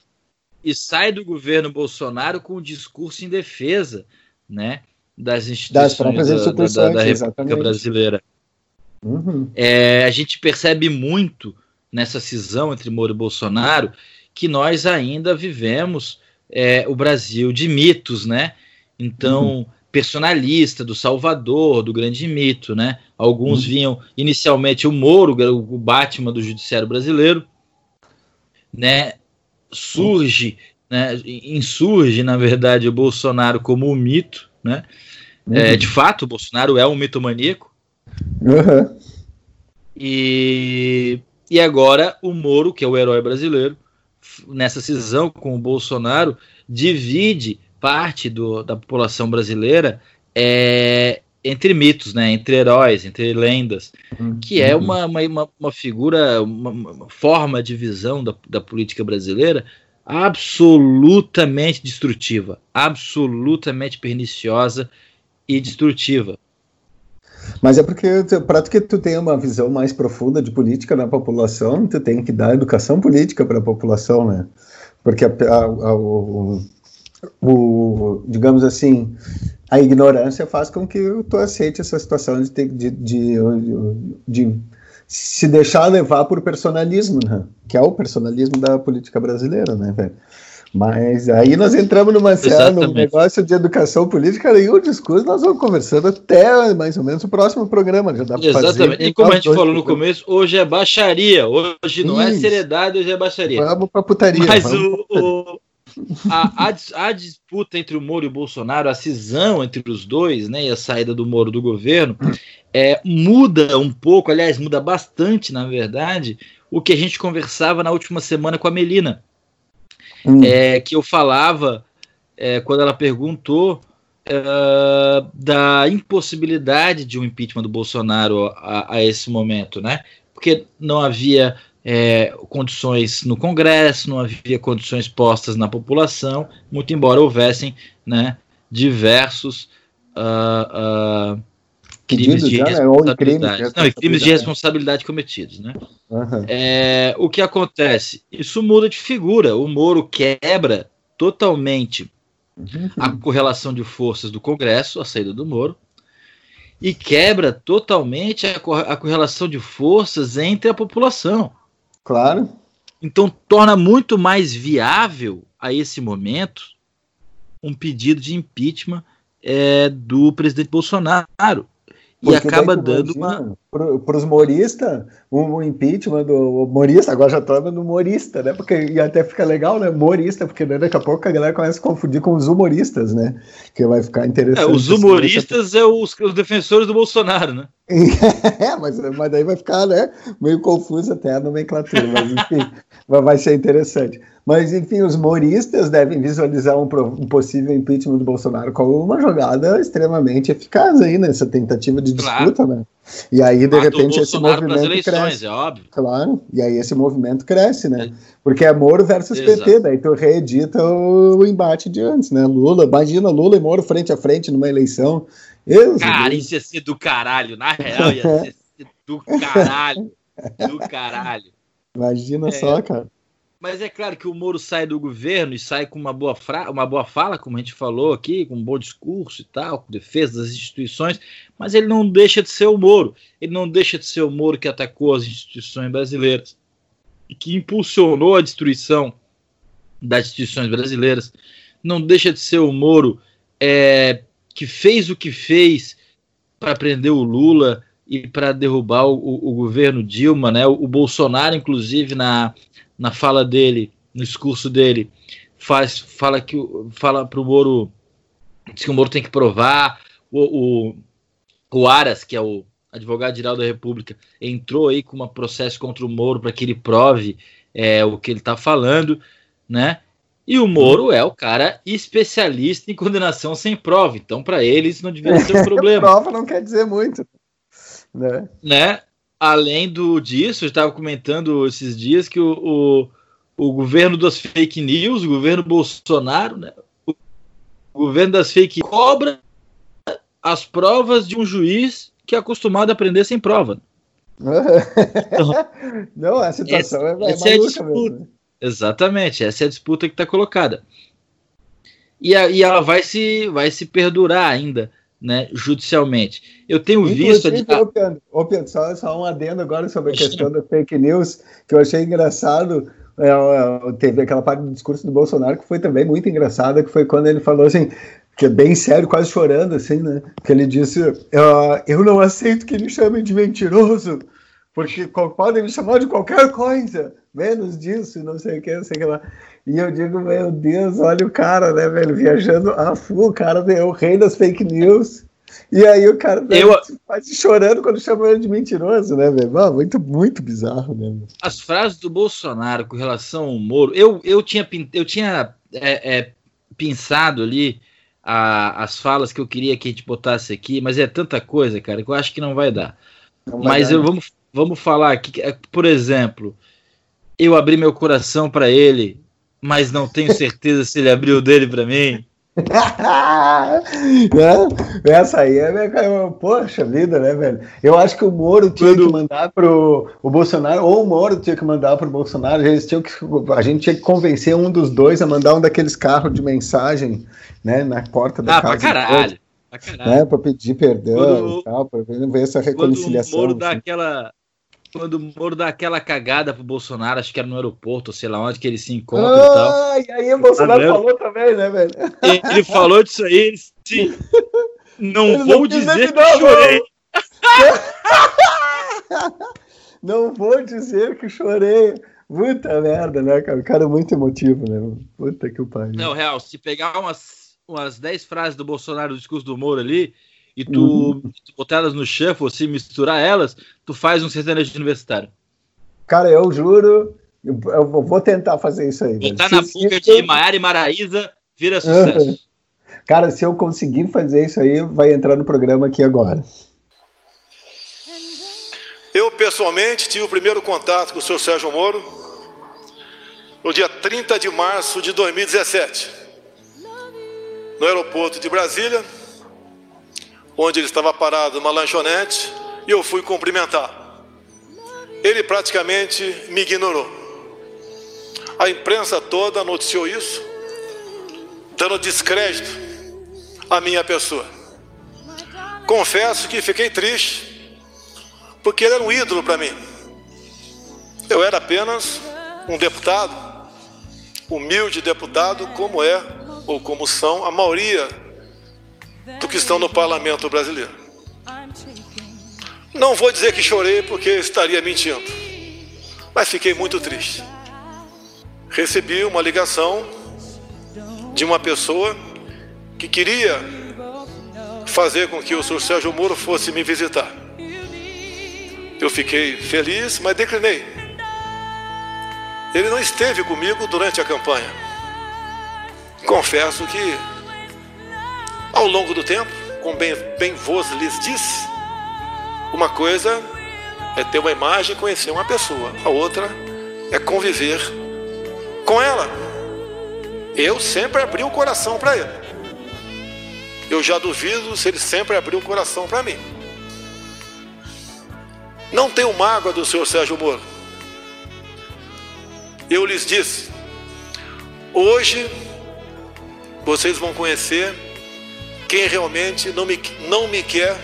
e sai do governo Bolsonaro com um discurso em defesa né, das instituições, das próprias instituições da, da, da República exatamente. Brasileira. Uhum. É, a gente percebe muito nessa cisão entre Moro e Bolsonaro que nós ainda vivemos é, o Brasil de mitos, né? Então, uhum. personalista, do Salvador, do grande mito, né? Alguns uhum. viam inicialmente o Moro, o Batman do judiciário brasileiro, né, surge, né, insurge, na verdade, o Bolsonaro como um mito, né? Uhum. É, de fato, o Bolsonaro é um mitomaníaco. Uhum. E, e agora o Moro, que é o herói brasileiro, nessa cisão com o Bolsonaro, divide parte do, da população brasileira é, entre mitos, né, entre heróis, entre lendas, uhum. que é uma, uma, uma figura, uma, uma, forma de visão da, da política brasileira absolutamente destrutiva, absolutamente perniciosa e destrutiva. Mas é porque, para que tu tenha uma visão mais profunda de política na população, tu tem que dar educação política para a população, né? Porque a, a, a, o, o, digamos assim, a ignorância faz com que tu aceite essa situação de, ter, de, de, de se deixar levar por personalismo, né? que é o personalismo da política brasileira, né, velho? Mas aí nós entramos numa série, num negócio de educação política e o discurso nós vamos conversando até mais ou menos o próximo programa. Já dá Exatamente. Fazer, e como a gente falou no começo, hoje é baixaria. Hoje não é Isso. é seriedade, hoje é baixaria. Vamos pra putaria. Mas o, o, a, a, a, disputa entre o Moro e o Bolsonaro, a cisão entre os dois, né, e a saída do Moro do governo, é, muda um pouco, aliás, muda bastante, na verdade, o que a gente conversava na última semana com a Melina. Hum. É, que eu falava é, quando ela perguntou é, da impossibilidade de um impeachment do Bolsonaro a, a esse momento, né? Porque não havia é, condições no Congresso, não havia condições postas na população, muito embora houvessem né, diversos uh, uh, crimes de já, né? responsabilidade. Né? Não, crimes de responsabilidade cometidos. Né? Uhum. É, o que acontece? Isso muda de figura. O Moro quebra totalmente uhum. a correlação de forças do Congresso, a saída do Moro, e quebra totalmente a, a correlação de forças entre a população. Claro. Então torna muito mais viável a esse momento um pedido de impeachment é, do presidente Bolsonaro. E acaba dando uma. Para os moristas, o impeachment do humorista, agora já torna no humorista, né? Porque e até fica legal, né? Humorista, porque né, daqui a pouco a galera começa a confundir com os humoristas, né? Que vai ficar interessante. É, os humoristas é os, os defensores do Bolsonaro, né? é, mas, mas daí vai ficar né, meio confuso até a nomenclatura, mas enfim, vai ser interessante. Mas, enfim, os moristas devem visualizar um, possível impeachment do Bolsonaro como uma jogada extremamente eficaz aí nessa tentativa de disputa, claro. né? E aí, de ah, repente, esse movimento eleições, cresce. É óbvio. Claro, e aí esse movimento cresce, né? É. Porque é Moro versus Exato. PT, daí tu reedita o, o, embate de antes, né? Lula, imagina Lula e Moro frente a frente numa eleição. Eu, Cara, isso ia ser do caralho, na real ia ser do caralho, do caralho. Imagina é. só, cara. Mas é claro que o Moro sai do governo e sai com uma boa, fra uma boa fala, como a gente falou aqui, com um bom discurso e tal, com defesa das instituições, mas ele não deixa de ser o Moro. Ele não deixa de ser o Moro que atacou as instituições brasileiras e que impulsionou a destruição das instituições brasileiras. Não deixa de ser o Moro é, que fez o que fez para prender o Lula e para derrubar o, o, governo Dilma, né? O, o Bolsonaro, inclusive, na na fala dele, no discurso dele, faz, fala que fala para o Moro, diz que o Moro tem que provar, o, o, o Aras, que é o advogado-geral da República, entrou aí com um processo contra o Moro para que ele prove é, o que ele está falando, né? E o Moro é o cara especialista em condenação sem prova. Então, para ele, isso não devia ser um problema. prova não quer dizer muito. Né? né? Além do disso, eu estava comentando esses dias que o, o, o, governo das fake news, o governo Bolsonaro, né, o, governo das fake cobra as provas de um juiz que é acostumado a aprender sem prova. Não, a situação essa, é, é essa é maluca mesmo. Exatamente, essa é a disputa que está colocada. E, a, e ela vai se, vai se perdurar ainda né, judicialmente. Eu tenho Inclusive, visto. A... Ô Pedro, ô Pedro só, só, um adendo agora sobre a questão da fake news, que eu achei engraçado. É, teve aquela parte do discurso do Bolsonaro que foi também muito engraçada, que foi quando ele falou assim, que é bem sério, quase chorando, assim, né? Que ele disse: Eu não aceito que ele chamem de mentiroso, porque podem me chamar de qualquer coisa, menos disso, não sei o que, não sei o que lá. E eu digo, meu Deus, olha o cara, né, velho, viajando a full, o cara é o rei das fake news. E aí o cara Eu- quase chorando quando chamam ele de mentiroso, né, velho? Ah, muito, muito bizarro, né? velho? As frases do Bolsonaro com relação ao Moro, eu, eu tinha, eu tinha é, é, pensado ali a- as falas que eu queria que a gente botasse aqui, mas é tanta coisa, cara, que eu acho que não vai dar. Não vai Mas dar, eu, né? vamos, vamos falar aqui, é, por exemplo, eu abri meu coração para ele, mas não tenho certeza se ele abriu o dele para mim. Né? Essa aí é, é, poxa vida, né, velho? Eu acho que o Moro tinha que mandar pro o Bolsonaro, ou o Moro tinha que mandar pro Bolsonaro, eles tinham que, a gente tinha que convencer um dos dois a mandar um daqueles carros de mensagem, né, na porta da Ah, casa. pra caralho. Pra caralho. Né, pra pedir perdão Quando- e tal, pra ver ver essa Quando o reconciliação. Moro dá assim. aquela. Quando o Moro dá aquela cagada pro Bolsonaro, acho que era no aeroporto, sei lá onde que eles se encontram e tal. Ah, e aí o Bolsonaro Tá falou também, né, velho? Ele falou disso aí, ele disse, não Ele vou não dizer que chorei. Não vou dizer que chorei. Puta merda, né, cara? O cara é muito emotivo, né? Puta que o pariu. Não, real, se pegar umas, umas 10 frases do Bolsonaro do discurso do Moro ali, e tu, Uhum. tu botar elas no shuffle, se misturar elas, tu faz um sertanejo universitário. Cara, eu juro, eu vou tentar fazer isso aí. Botar na eu- de Maiara e Maraíza, vira sucesso. Cara, se eu conseguir fazer isso aí, vai entrar no programa aqui agora. Eu, pessoalmente, tive o primeiro contato com o senhor Sérgio Moro no dia 30 de março de 2017, no aeroporto de Brasília, onde ele estava parado numa lanchonete, e eu fui cumprimentar. Ele praticamente me ignorou. A imprensa toda noticiou isso, dando descrédito à minha pessoa. Confesso que fiquei triste porque ele era um ídolo para mim. Eu era apenas um deputado, humilde deputado, como é ou como são a maioria do que estão no parlamento brasileiro. Não vou dizer que chorei porque estaria mentindo, mas fiquei muito triste. Recebi uma ligação de uma pessoa que queria fazer com que o senhor Sérgio Moro fosse me visitar. Eu fiquei feliz, mas declinei. Ele não esteve comigo durante a campanha. Confesso que, ao longo do tempo, como bem, bem vos lhes disse, uma coisa é ter uma imagem e conhecer uma pessoa, a outra é conviver com ela. Eu sempre abri o coração para ele. Eu já duvido se ele sempre abriu o coração para mim. Não tenho mágoa do senhor Sérgio Moro. Eu lhes disse, hoje vocês vão conhecer quem realmente não me, não me quer.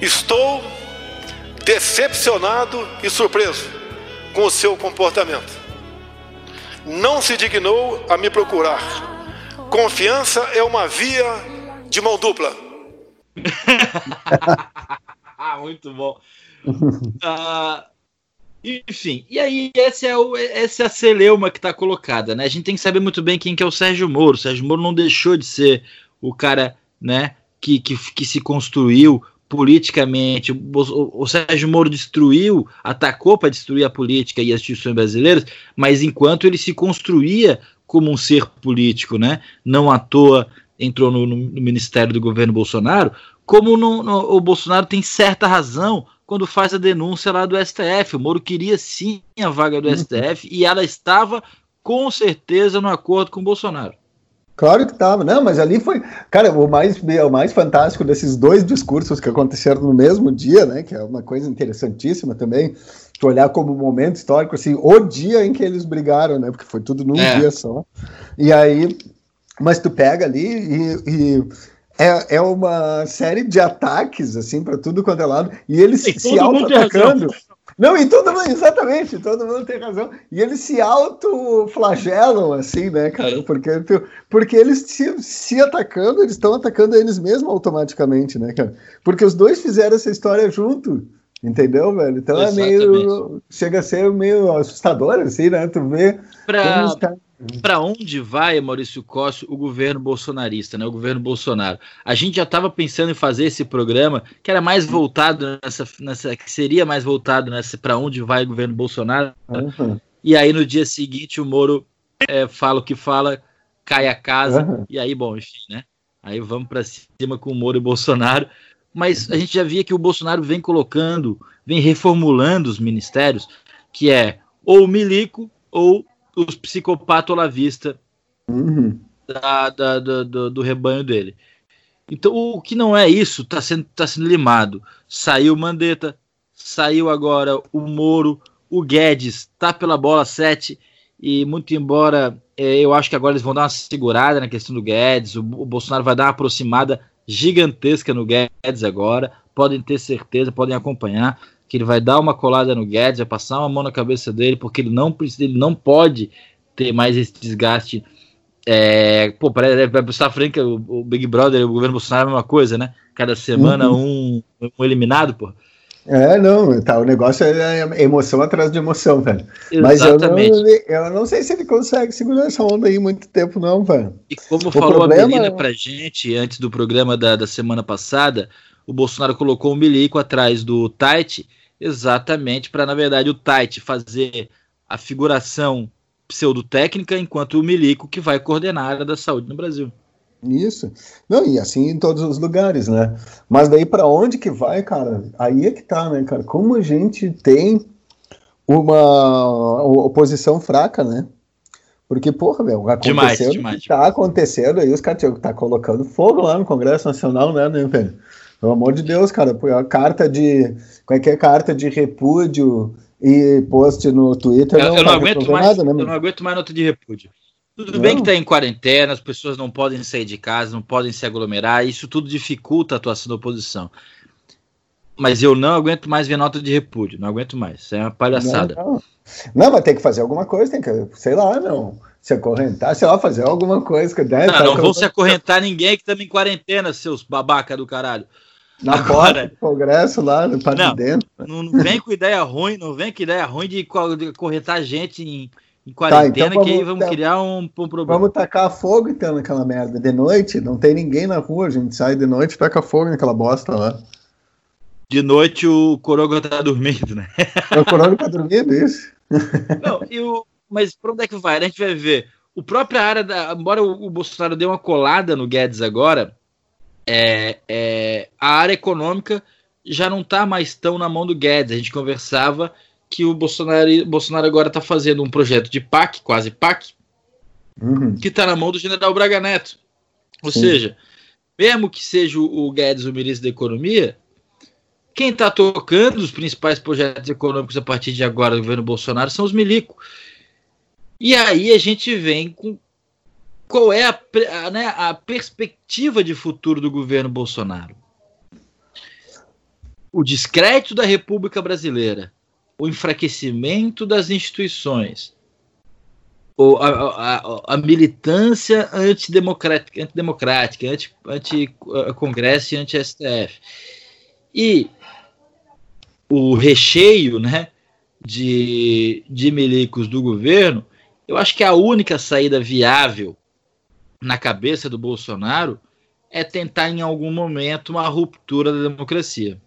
Estou decepcionado e surpreso com o seu comportamento. Não se dignou a me procurar. Confiança é uma via de mão dupla. Muito bom. Ah, enfim, e aí essa é, o, essa é a celeuma que está colocada, né? A gente tem que saber muito bem quem que é o Sérgio Moro. O Sérgio Moro não deixou de ser o cara, né, que, que, que se construiu politicamente. O, o Sérgio Moro destruiu, atacou para destruir a política e as instituições brasileiras, mas enquanto ele se construía como um ser político, né? Não à toa entrou no, no- ministério do governo Bolsonaro, como no- o Bolsonaro tem certa razão quando faz a denúncia lá do STF. O Moro queria sim a vaga do STF e ela estava com certeza no acordo com o Bolsonaro. Claro que tava, não, mas ali foi, cara, o mais, o mais fantástico desses dois discursos que aconteceram no mesmo dia, né, que é uma coisa interessantíssima também, tu olhar como um momento histórico, assim, o dia em que eles brigaram, né, porque foi tudo num É. dia só, e aí, mas tu pega ali e, e é, é uma série de ataques, assim, para tudo quanto é lado, e eles E se auto-atacando, não, e todo mundo, exatamente, todo mundo tem razão. E eles se autoflagelam, assim, né, cara? Porque, porque eles se, se atacando, eles estão atacando eles mesmos automaticamente, né, cara? Porque os dois fizeram essa história junto, Entendeu, velho? Então Exatamente. é meio. Chega a ser meio assustador, assim, né? Tu vê. Pra, como os caras- para onde vai, Maurício Costa, o governo bolsonarista, né? O governo Bolsonaro. A gente já estava pensando em fazer esse programa que era mais voltado nessa, nessa que seria mais voltado nessa para onde vai o governo Bolsonaro. Uhum. E aí no dia seguinte o Moro é, fala o que fala, cai a casa Uhum. e aí bom, enfim, né? Aí vamos para cima com o Moro e Bolsonaro. Mas a gente já via que o Bolsonaro vem colocando, vem reformulando os ministérios, que é ou o milico ou os psicopatas olavista Uhum. da, da- da- do, do rebanho dele. Então, o que não é isso está sendo, tá sendo limado. Saiu o Mandetta, saiu agora o Moro, o Guedes tá pela bola 7, e muito embora eh, eu acho que agora eles vão dar uma segurada na questão do Guedes, o, o Bolsonaro vai dar uma aproximada gigantesca no Guedes agora, podem ter certeza, podem acompanhar que ele vai dar uma colada no Guedes, vai passar uma mão na cabeça dele, porque ele não precisa, ele não pode ter mais esse desgaste é, pô, para estar franca, o, o Big Brother o governo Bolsonaro é a mesma coisa, né? Cada semana um, um eliminado, pô. É, não, tá, o negócio é emoção atrás de emoção, velho. Mas eu não, Exatamente. eu não sei se ele consegue segurar essa onda aí muito tempo, não, velho. E como O falou problema a Belina é- pra gente antes do programa da, da semana passada, o Bolsonaro colocou o Milico atrás do Tait, exatamente para, na verdade, o Tait fazer a figuração pseudotécnica, enquanto o Milico que vai coordenar a área da saúde no Brasil. Isso. Não, e assim em todos os lugares, né? Mas daí pra onde que vai, cara? Aí é que tá, né, cara? Como a gente tem uma oposição fraca, né? Porque, porra, meu, aconteceu Demais, demais, tá acontecendo aí, os caras tá colocando fogo lá no Congresso Nacional, né, né, velho? Pelo amor de Deus, cara, a carta de. Qualquer carta de repúdio e post no Twitter Eu, não, eu não vai aguento mais, nada, né, eu não aguento mais nota de repúdio. Tudo Não. bem que está em quarentena, as pessoas não podem sair de casa, não podem se aglomerar, isso tudo dificulta a atuação da oposição. Mas eu não aguento mais ver nota de repúdio, não aguento mais. Isso é uma palhaçada. Não, não. Não, mas tem que fazer alguma coisa, tem que, sei lá, não. Se acorrentar, sei lá, fazer alguma coisa. Que deve, Não, tá não vão se acorrentar ninguém que estamos em quarentena, seus babaca do caralho. Na Agora- porta do Congresso lá, no parte Não. de dentro. Não, não vem com ideia ruim, não vem com ideia ruim de, co- de acorrentar a gente em, em quarentena, então que aí vamos- vamos então- criar um, um problema. Vamos tacar fogo então naquela merda. De noite, não tem ninguém na rua, a gente sai de noite e taca fogo naquela bosta lá. De noite o Coroga tá dormindo, né? O corona tá dormindo, isso. Não, e o, mas para onde é que vai? A gente vai ver. O próprio área da. Embora o, o Bolsonaro dê uma colada no Guedes agora, é, é, a área econômica já não está mais tão na mão do Guedes. A gente conversava que o Bolsonaro, Bolsonaro agora está fazendo um projeto de PAC, quase PAC, Uhum. que está na mão do general Braga Neto. Ou Sim. seja, mesmo que seja o o Guedes o ministro da Economia, quem está tocando os principais projetos econômicos a partir de agora do governo Bolsonaro são os milico. E aí a gente vem com qual é a, a, né, a perspectiva de futuro do governo Bolsonaro. O descrédito da República Brasileira, o enfraquecimento das instituições, a, a- a- militância antidemocrática, antidemocrática anti, anti-Congresso e anti-STF. E o recheio né, de, de milicos do governo, eu acho que a única saída viável na cabeça do Bolsonaro é tentar em algum momento uma ruptura da democracia.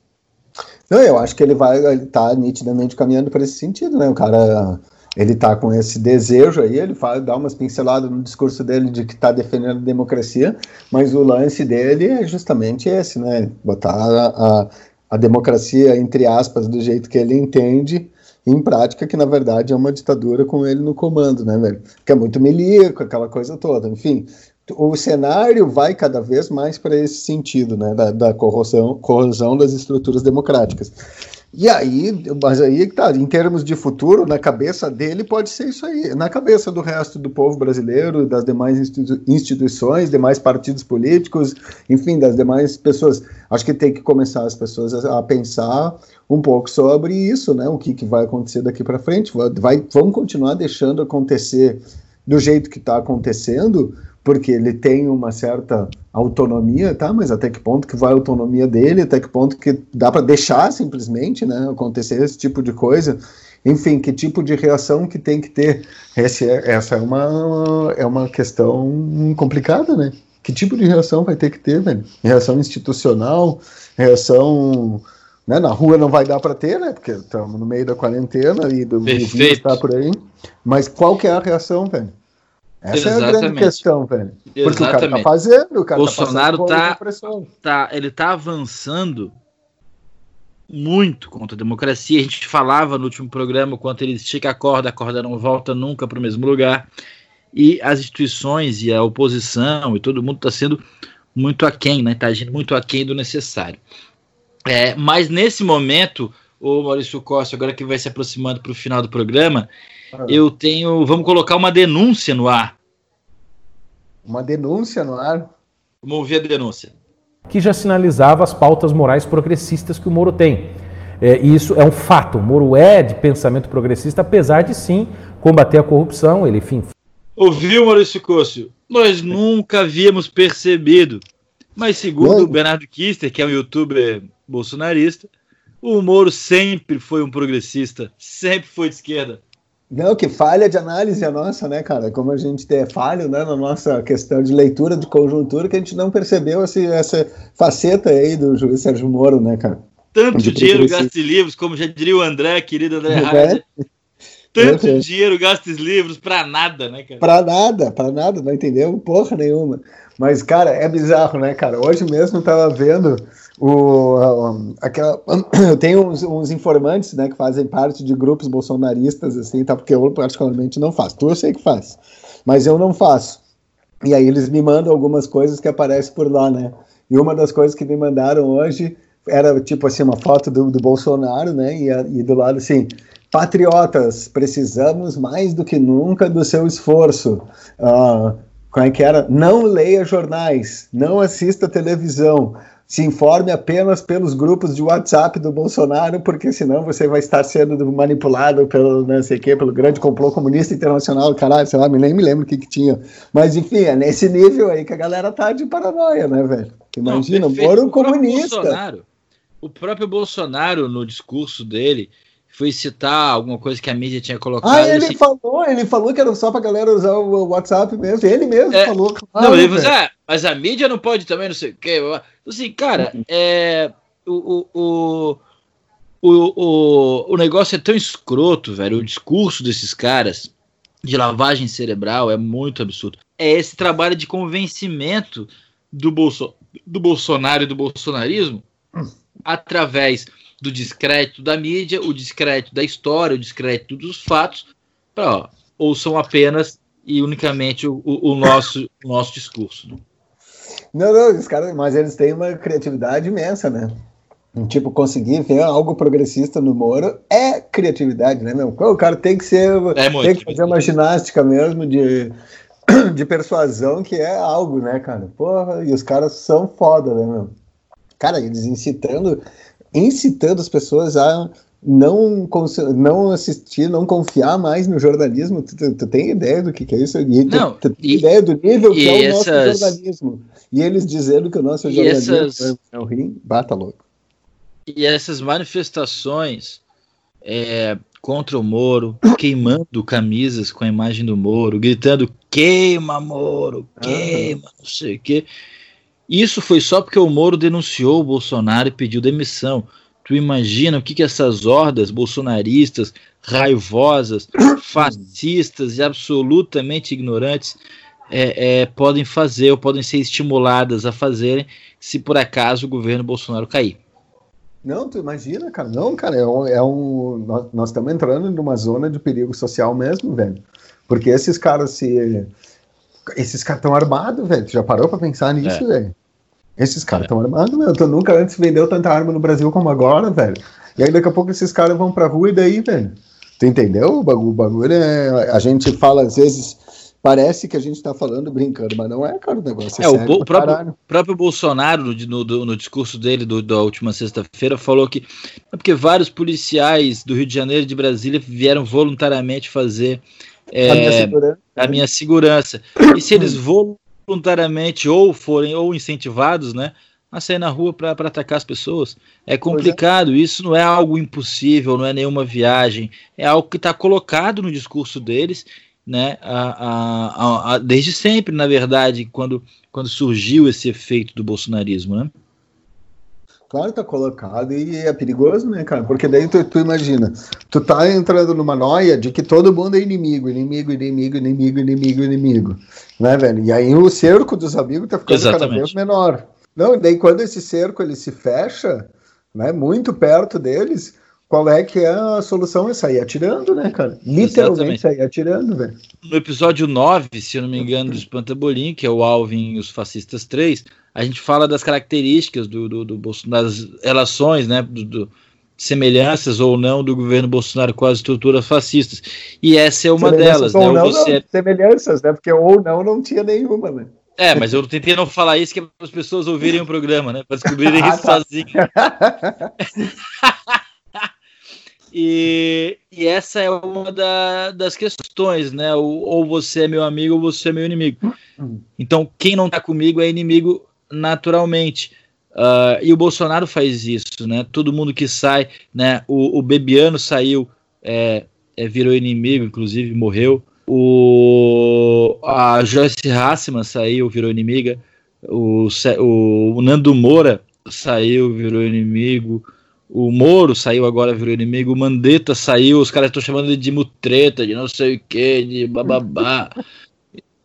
Não, eu acho que ele vai, ele tá nitidamente caminhando para esse sentido, né? O cara, ele tá com esse desejo aí, ele fala, dá umas pinceladas no discurso dele de que tá defendendo a democracia, mas o lance dele é justamente esse, né? Botar a, a, a democracia, entre aspas, do jeito que ele entende, em prática, que na verdade é uma ditadura com ele no comando, né, velho? Que é muito milico, aquela coisa toda, enfim. O cenário vai cada vez mais para esse sentido, né, da, da corrosão, corrosão das estruturas democráticas. E aí, mas aí tá, em termos de futuro, na cabeça dele pode ser isso aí, na cabeça do resto do povo brasileiro, das demais institu instituições, demais partidos políticos, enfim, das demais pessoas. Acho que tem que começar as pessoas a, a pensar um pouco sobre isso, né? O que, que vai acontecer daqui para frente? Vai, vai, vamos continuar deixando acontecer do jeito que está acontecendo, porque ele tem uma certa autonomia, tá? Mas até que ponto que vai a autonomia dele, até que ponto que dá para deixar simplesmente, né, acontecer esse tipo de coisa. Enfim, que tipo de reação que tem que ter? Essa é, essa é uma é uma questão complicada, né? Que tipo de reação vai ter que ter, velho? Reação institucional, reação né, na rua não vai dar para ter, né? Porque estamos no meio da quarentena e do vírus está por aí. Mas qual que é a reação, velho? Essa Exatamente. é a grande questão, velho. Porque Exatamente. o cara tá fazendo, o cara Bolsonaro tá, tá, tá, ele tá avançando muito contra a democracia. A gente falava no último programa quanto ele estica a corda, a corda não volta nunca para o mesmo lugar. E as instituições e a oposição e todo mundo está sendo muito aquém, né? Está agindo muito aquém do necessário. É, mas nesse momento, o Maurício Costa, agora que vai se aproximando para o final do programa, ah. eu tenho. Vamos colocar uma denúncia no ar. Uma denúncia no ar? Vamos ouvir a denúncia. Que já sinalizava as pautas morais progressistas que o Moro tem. É, e isso é um fato. O Moro é de pensamento progressista, apesar de sim combater a corrupção. Ele, enfim. Ouviu, Maurício Cócio? Nós nunca havíamos percebido. Mas segundo o Bernardo Kister, que é um youtuber bolsonarista, o Moro sempre foi um progressista, sempre foi de esquerda. Não, que falha de análise a nossa, né, cara? Como a gente é falho né, na nossa questão de leitura de conjuntura, que a gente não percebeu esse, essa faceta aí do juiz Sérgio Moro, né, cara? Tanto dinheiro gasto em livros, como já diria o André, querido André é. Tanto é. dinheiro gasto em livros pra nada, né, cara? Pra nada, pra nada, não entendeu porra nenhuma. Mas, cara, é bizarro, né, cara? Hoje mesmo eu tava vendo o, aquela, eu tenho uns, uns, informantes, né, que fazem parte de grupos bolsonaristas, assim, tá? Porque eu particularmente não faço. Tu eu sei que faz, mas eu não faço. E aí eles me mandam algumas coisas que aparecem por lá, né? E uma das coisas que me mandaram hoje era tipo assim uma foto do, do Bolsonaro, né? E, e do lado assim, patriotas, precisamos mais do que nunca do seu esforço. Uh, como é que era? Não leia jornais, não assista televisão se informe apenas pelos grupos de WhatsApp do Bolsonaro, porque senão você vai estar sendo manipulado pelo não sei quê, pelo grande complô comunista internacional, caralho, sei lá, nem me lembro o que, que tinha. Mas enfim, é nesse nível aí que a galera tá de paranoia, né, velho? Imagina, não, Moro comunista. Bolsonaro, o próprio Bolsonaro, no discurso dele, foi citar alguma coisa que a mídia tinha colocado. Ah, ele assim, falou, ele falou que era só pra galera usar o WhatsApp mesmo. Ele mesmo é, falou. Claro, não, ele falou, ah, mas a mídia não pode também, não sei o quê. Assim, cara, uhum. é, o, o, o, o, o negócio é tão escroto, velho. O discurso desses caras de lavagem cerebral é muito absurdo. É esse trabalho de convencimento do, Bolso, do Bolsonaro e do bolsonarismo hum. através do descrédito da mídia, o descrédito da história, o descrédito dos fatos, para ouçam apenas e unicamente o, o, o nosso, o nosso discurso. Né? Não, não, os caras, mas eles têm uma criatividade imensa, né? Tipo, conseguir ver algo progressista no Moro é criatividade, né, meu? O cara tem que ser. É muito, tem que fazer uma ginástica mesmo de, de persuasão, que é algo, né, cara? Porra, e os caras são foda, né, meu? Cara, eles incitando incitando as pessoas a não, não assistir, não confiar mais no jornalismo. Tu, tu, tu tem ideia do que, que é isso? E, não, tu, tu tem ideia do nível que é o essas... nosso jornalismo. E eles dizendo que o nosso e jornalismo essas... é o rim, bata louco. E essas manifestações é, contra o Moro, queimando camisas com a imagem do Moro, gritando queima Moro, queima, ah. não sei o quê. Isso foi só porque o Moro denunciou o Bolsonaro e pediu demissão. Tu imagina o que, que essas hordas bolsonaristas, raivosas, fascistas e absolutamente ignorantes é, é, podem fazer ou podem ser estimuladas a fazerem se por acaso o governo Bolsonaro cair. Não, tu imagina, cara. Não, cara, é um. É um nós, nós estamos entrando numa zona de perigo social mesmo, velho. Porque esses caras se esses caras estão armados, velho. Já parou pra pensar nisso, é. velho? Esses caras estão é. armados, meu. Tu nunca antes vendeu tanta arma no Brasil como agora, velho. E aí daqui a pouco esses caras vão pra rua e daí, velho. Tu entendeu? O bagulho, o bagulho é. A gente fala às vezes. Parece que a gente tá falando brincando, mas não é, cara, o negócio. É, é o, o próprio, próprio, Bolsonaro, no, no, no, discurso dele do, da última sexta-feira, falou que. É porque vários policiais do Rio de Janeiro e de Brasília vieram voluntariamente fazer é, a, minha a, minha segurança. E se eles voluntariamente ou forem ou incentivados, né, a sair na rua para atacar as pessoas. É complicado, é. isso não é algo impossível, não é nenhuma viagem, é algo que está colocado no discurso deles, né, a, a, a, desde sempre, na verdade, quando, quando surgiu esse efeito do bolsonarismo, né? Claro, tá colocado e é perigoso, né, cara? Porque daí tu, tu, imagina, tu tá entrando numa noia de que todo mundo é inimigo, inimigo, inimigo, inimigo, inimigo, inimigo, né, velho? E aí o cerco dos amigos tá ficando Exatamente. cada vez menor. Não, e daí quando esse cerco ele se fecha, né, muito perto deles, qual é que é a solução? É sair atirando, né, cara? Literalmente Exatamente. sair atirando, velho. No episódio 9, se eu não me engano, do Espantabolim, que é o Alvin e os Fascistas 3, a gente fala das características do, do, do Bolsonaro, das relações, né, do, do, semelhanças ou não do governo Bolsonaro com as estruturas fascistas. E essa é uma delas. Né? não, você... não, semelhanças, né? Porque ou não, não tinha nenhuma, né? É, mas eu tentei não falar isso que é para as pessoas ouvirem o programa, né? Para descobrirem ah, isso tá. sozinho. e, e, essa é uma da, das questões, né? Ou, ou, você é meu amigo ou você é meu inimigo. Então, quem não está comigo é inimigo naturalmente. Uh, e o Bolsonaro faz isso, né? Todo mundo que sai, né? O, o Bebiano saiu, é, é, virou inimigo, inclusive morreu. O, a Joyce Hassman saiu, virou inimiga. O, o, o Nando Moura saiu, virou inimigo. O Moro saiu agora, virou inimigo. O Mandetta saiu, os caras estão chamando ele de mutreta, de não sei o que, de bababá.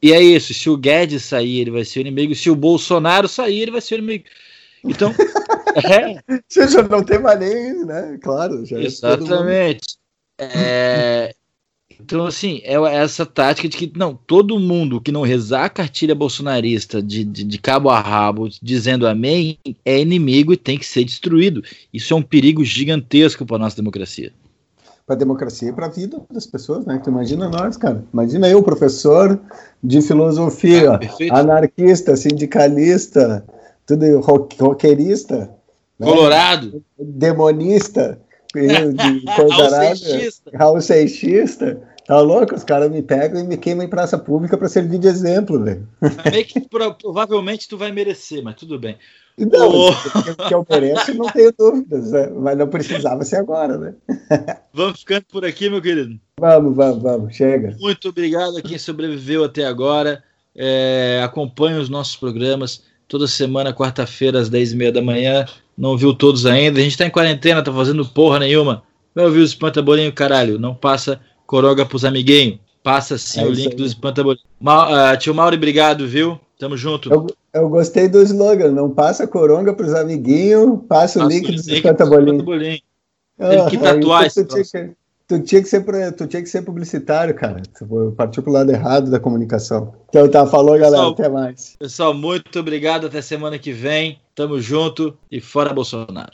e é isso. Se o Guedes sair, ele vai ser o inimigo. Se o Bolsonaro sair, ele vai ser o inimigo. Então. é. Você já não tem mais nem, né? Claro. Já é Exatamente. É, então, assim, é essa tática de que, não, todo mundo que não rezar a cartilha bolsonarista de, de, de, cabo a rabo, dizendo amém, é inimigo e tem que ser destruído. Isso é um perigo gigantesco para a nossa democracia. Para a democracia e para a vida das pessoas, né? Tu imagina nós, cara. Imagina eu, professor de filosofia, ah, anarquista, sindicalista, tudo roqueirista. Né? Colorado. Demonista. De Raul Seixista. Tá louco? Os caras me pegam e me queimam em praça pública para servir de exemplo, velho. É que provavelmente tu vai merecer, mas tudo bem. Não, oh. que eu mereço, não tenho dúvidas, né? mas não precisava ser agora, né? Vamos ficando por aqui, meu querido. Vamos, vamos, vamos, chega. Muito obrigado a quem sobreviveu até agora. É, acompanhe os nossos programas toda semana, quarta-feira, às 10h30 da manhã. Não viu todos ainda. A gente tá em quarentena, tá fazendo porra nenhuma. Não ouviu o Espanta Bolinho, caralho. Não passa coroga pros amiguinhos. Passa sim é o link aí. do Espanta Bolinho. Ma uh, tio Mauro, obrigado, viu? Tamo junto. Eu, eu, gostei do slogan. Não passa coronga pros amiguinhos, passa, passa o link do Espanta Bolinho. Bolinho. Teve que tatuar esse tu tinha que ser tu tinha que ser publicitário, cara. Tu partiu pro lado errado da comunicação. Então tá, falou, galera. Pessoal, até mais. Pessoal, muito obrigado. Até semana que vem. Tamo junto e fora Bolsonaro.